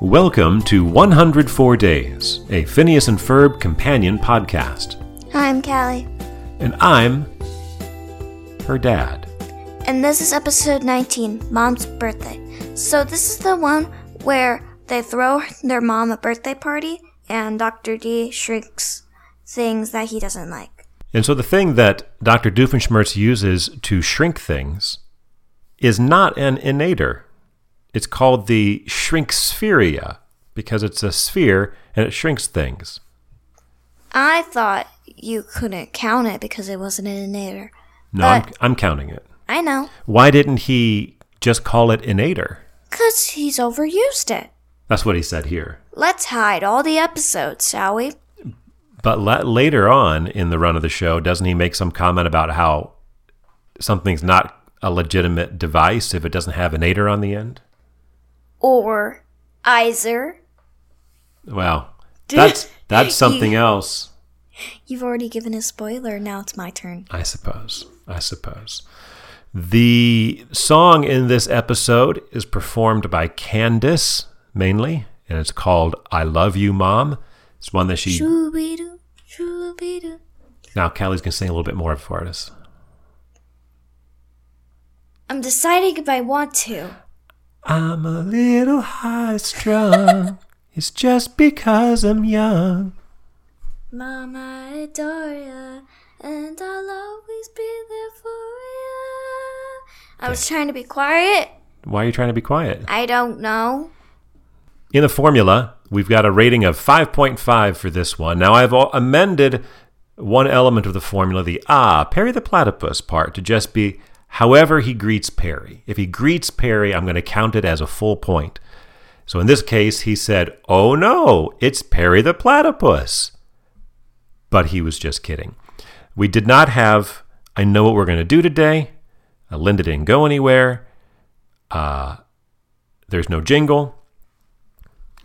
Welcome to 104 Days, a Phineas and Ferb companion podcast. Hi, I'm Callie, And I'm her dad. and this is episode 19, Mom's Birthday. So, this is the one where they throw their mom a birthday party, and Dr. D shrinks things that he doesn't like. And so the thing that Dr. Doofenshmirtz uses to shrink things is not an inator. It's called the shrinkspheria because it's a sphere and it shrinks things. I thought you couldn't count it because it wasn't an inator. No, I'm, I'm counting it. I know, Why didn't he just call it inator? because he's overused it. That's what he said here. Let's hide all the episodes, shall we? But la- later on in the run of the show, doesn't he make some comment about how something's not a legitimate device if it doesn't have an nader on the end? Or Iser. Well, that's that's something You- else, You've already given a spoiler, now it's my turn. I suppose. I suppose. The song in this episode is performed by Candace mainly, and it's called "I Love You, Mom." It's one that she Shoo-be-doo, shoo-be-doo. now Callie's gonna sing a little bit more for us. I'm deciding if I want to. I'm a little high strung. it's just because I'm young. Mama, I adore ya, and I'll always be there for ya. I was trying to be quiet. Why are you trying to be quiet? I don't know. In the formula, we've got a rating of 5.5 for this one. Now, I've amended one element of the formula, the ah, Perry the Platypus part, to just be however he greets Perry. If he greets Perry, I'm going to count it as a full point. So in this case, he said, Oh no, it's Perry the Platypus. But he was just kidding. We did not have, I know what we're going to do today. Uh, Linda didn't go anywhere. Uh, there's no jingle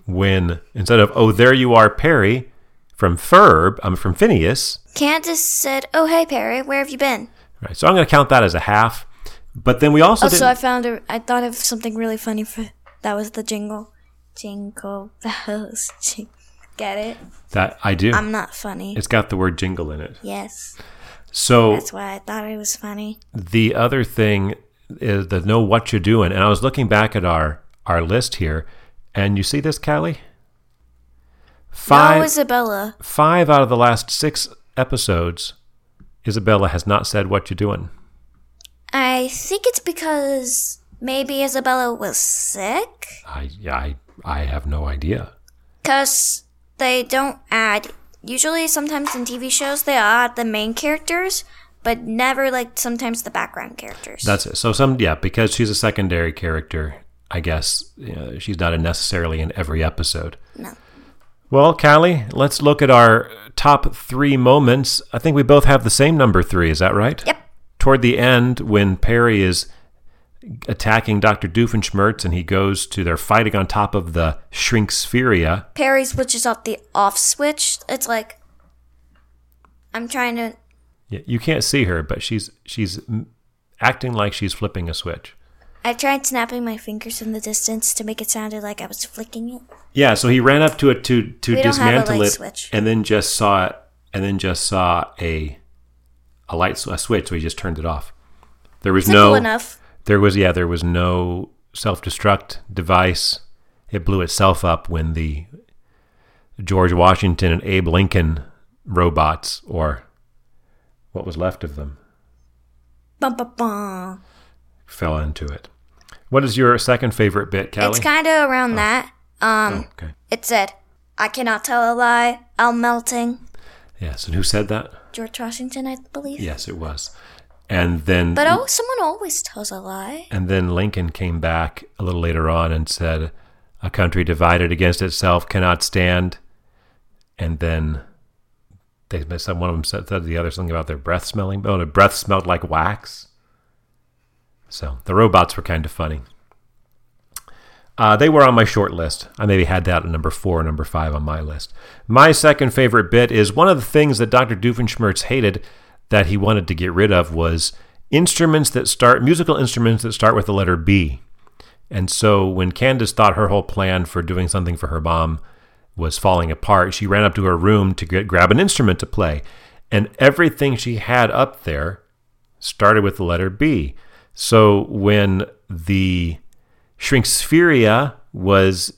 when instead of oh there you are perry from ferb i'm from phineas Candace said, Oh, hey, Perry, where have you been? Right so i'm going to count that as a half but then we also Oh, did so I found a, I thought of something really funny for that was the jingle. Jingle bells. Jing- Get it? that i do I'm not funny. it's got the word jingle in it Yes, so that's why I thought it was funny. the other thing is the know what you're doing and i was looking back at our our list here and you see this callie five No, Isabella. five out of the last six episodes isabella has not said what you're doing I think it's because maybe Isabella was sick. i i i have no idea Because they don't add. Usually, sometimes in TV shows, they add the main characters, but never like sometimes the background characters. That's it. So some yeah, because she's a secondary character, I guess you know, she's not necessarily in every episode. Well, Callie, let's look at our top three moments. I think we both have the same number three. Is that right? Yep. Toward the end, when Perry is attacking Dr. Doofenshmirtz and he goes to they're fighting on top of the Shrinkspheria. Perry switches off the off switch. It's like I'm trying to. Yeah, you can't see her, but she's she's acting like she's flipping a switch. I tried snapping my fingers in the distance to make it sounded like I was flicking it. Yeah, so he ran up to it to to We don't have a dismantle it, switch. and then just saw it, and then just saw a a light a switch. So he just turned it off. There was Simple no enough. there was yeah there was no self destruct device. It blew itself up when the George Washington and Abe Lincoln robots, or what was left of them, Bum, bum, bum. fell into it. What is your second favorite bit, Callie? It's kind of around that. Um, oh, okay. it said, "I cannot tell a lie. I'm melting." Yes, and who said that? George Washington, I believe. Yes, it was. And then But oh, someone always tells a lie. And then Lincoln came back a little later on and said, A country divided against itself cannot stand. And then they said one of them said, said the other something about their breath smelling. Oh, their breath smelled like wax. So the robots were kind of funny. Uh, they were on my short list. I maybe had that at number four or number five on my list. My second favorite bit is one of the things that Dr. Doofenshmirtz hated that he wanted to get rid of was instruments that start musical instruments that start with the letter B. And so when Candace thought her whole plan for doing something for her mom was falling apart, she ran up to her room to get, grab an instrument to play. And everything she had up there started with the letter B. So when the Shrinkspheria was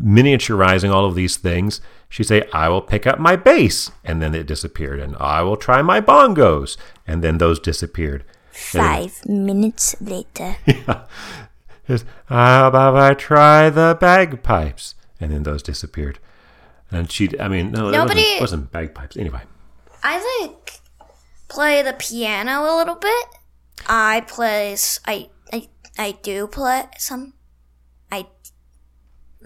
miniaturizing all of these things, she'd say, I will pick up my bass. And then it disappeared. And I will try my bongos. And then those disappeared. Five minutes later. Just, How about I try the bagpipes? And then those disappeared. And she, I mean, no, it Nobody- wasn't, wasn't bagpipes. Anyway, I like play the piano a little bit. I play. i i do play some. I.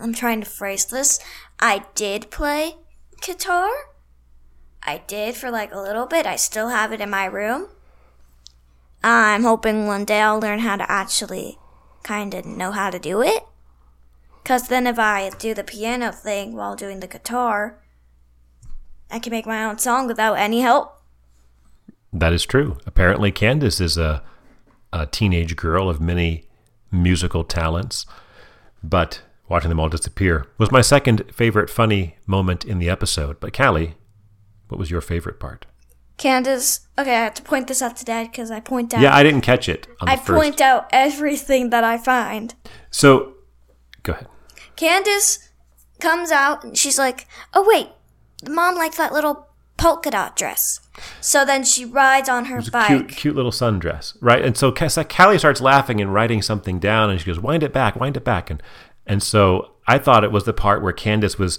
I'm trying to phrase this. I did play guitar. I did for like a little bit. I still have it in my room. I'm hoping one day I'll learn how to actually kind of know how to do it. Because then if I do the piano thing while doing the guitar, I can make my own song without any help. That is true. Apparently, Candace is a, a teenage girl of many musical talents, but watching them all disappear was my second favorite funny moment in the episode. But Callie, what was your favorite part? Candace, okay, I have to point this out to Dad because I point out. Yeah, I didn't catch it on the I point out everything that I find. So, go ahead. Candace comes out and she's like, "Oh wait, the mom likes that little polka dot dress." So then she rides on her bike. Cute, cute little sundress, right? And so so Callie starts laughing and writing something down, and she goes, "Wind it back, wind it back," and and so I thought it was the part where Candace was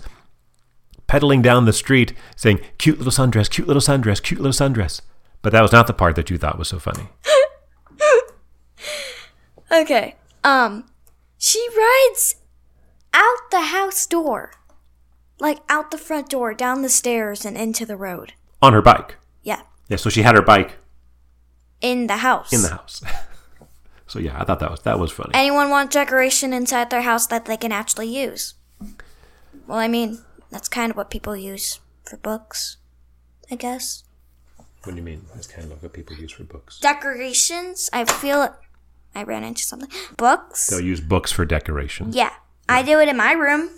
pedaling down the street saying, "Cute little sundress, cute little sundress, cute little sundress," but that was not the part that you thought was so funny. Okay. Um, she rides out the house door, like out the front door, down the stairs, and into the road. On her bike, Yeah, yeah. So she had her bike in the house. in the house. so yeah, I thought that was that was funny. Anyone want decoration inside their house that they can actually use? Well, I mean, that's kind of what people use for books, I guess. What do you mean? That's kind of like what people use for books. Decorations, I feel I ran into something. Books? They'll use books for decoration. Yeah. I do it in my room.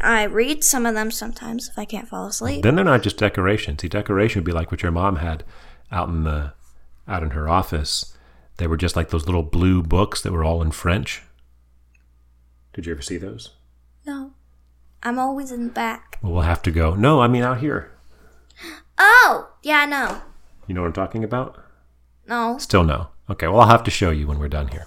I read some of them sometimes if I can't fall asleep. Then they're not just decorations. See, decoration would be like what your mom had out in the out in her office. They were just like those little blue books that were all in French. Did you ever see those? No. I'm always in the back. Well, we'll have to go. No, I mean out here. Oh! Yeah, no. You know what I'm talking about? No. Still no. Okay, well, I'll have to show you when we're done here.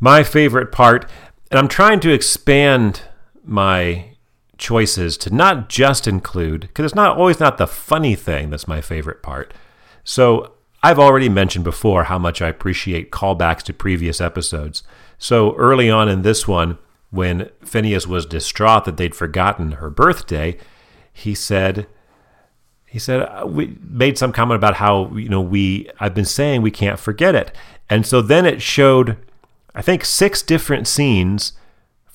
My favorite part, and I'm trying to expand my choices to not just include, because it's not always not the funny thing that's my favorite part. So I've already mentioned before how much I appreciate callbacks to previous episodes. So early on in this one, when Phineas was distraught that they'd forgotten her birthday, he said, he said uh, we made some comment about how you know we I've been saying we can't forget it, and so then it showed, I think six different scenes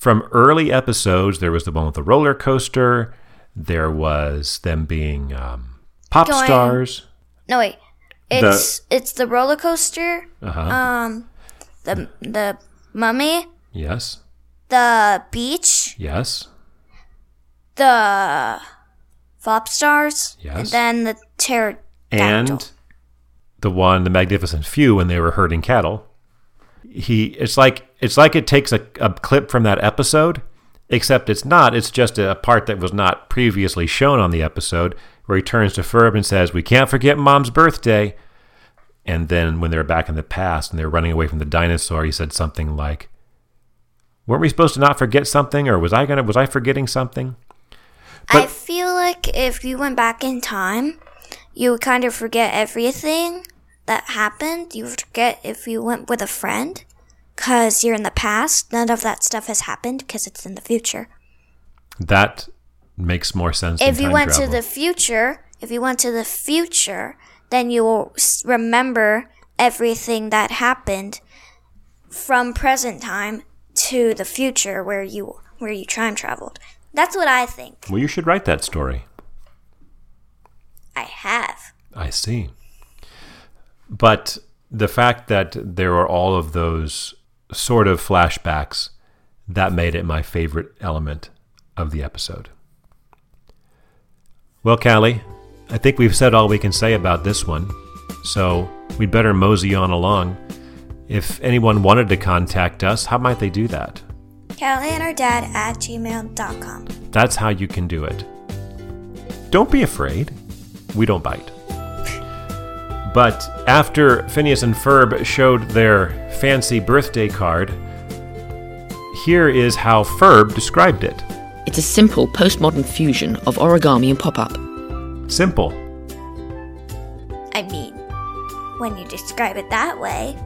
from early episodes. There was the one with the roller coaster. There was them being um, pop Going- stars. No, wait. It's it's the roller coaster, Uh-huh. um, the the mummy, yes, the beach, yes, the flop stars, Yes. and then the pterodactyl. and the one, the Magnificent Few, when they were herding cattle. He, it's like it's like it takes a, a clip from that episode, except it's not. It's just a part that was not previously shown on the episode, where he turns to Ferb and says, "We can't forget Mom's birthday." And then when they're back in the past and they're running away from the dinosaur, he said something like, "Weren't we supposed to not forget something, or was I gonna was I forgetting something?" I feel like if you went back in time, you would kind of forget everything that happened. You forget if you went with a friend, because you're in the past. None of that stuff has happened because it's in the future. That makes more sense. than if you went travel. to the future, if you went to the future, then you will remember everything that happened from present time to the future where you where you time traveled. That's what I think. well, you should write that story. I have. I see. But the fact that there are all of those sort of flashbacks that made it my favorite element of the episode. Well, Callie, I think we've said all we can say about this one, so we'd better mosey on along. If anyone wanted to contact us, how might they do that? Callie and her dad at gmail.com. That's how you can do it. Don't be afraid. We don't bite. But after Phineas and Ferb showed their fancy birthday card, here is how Ferb described it. It's a simple postmodern fusion of origami and pop up. Simple. I mean, when you describe it that way.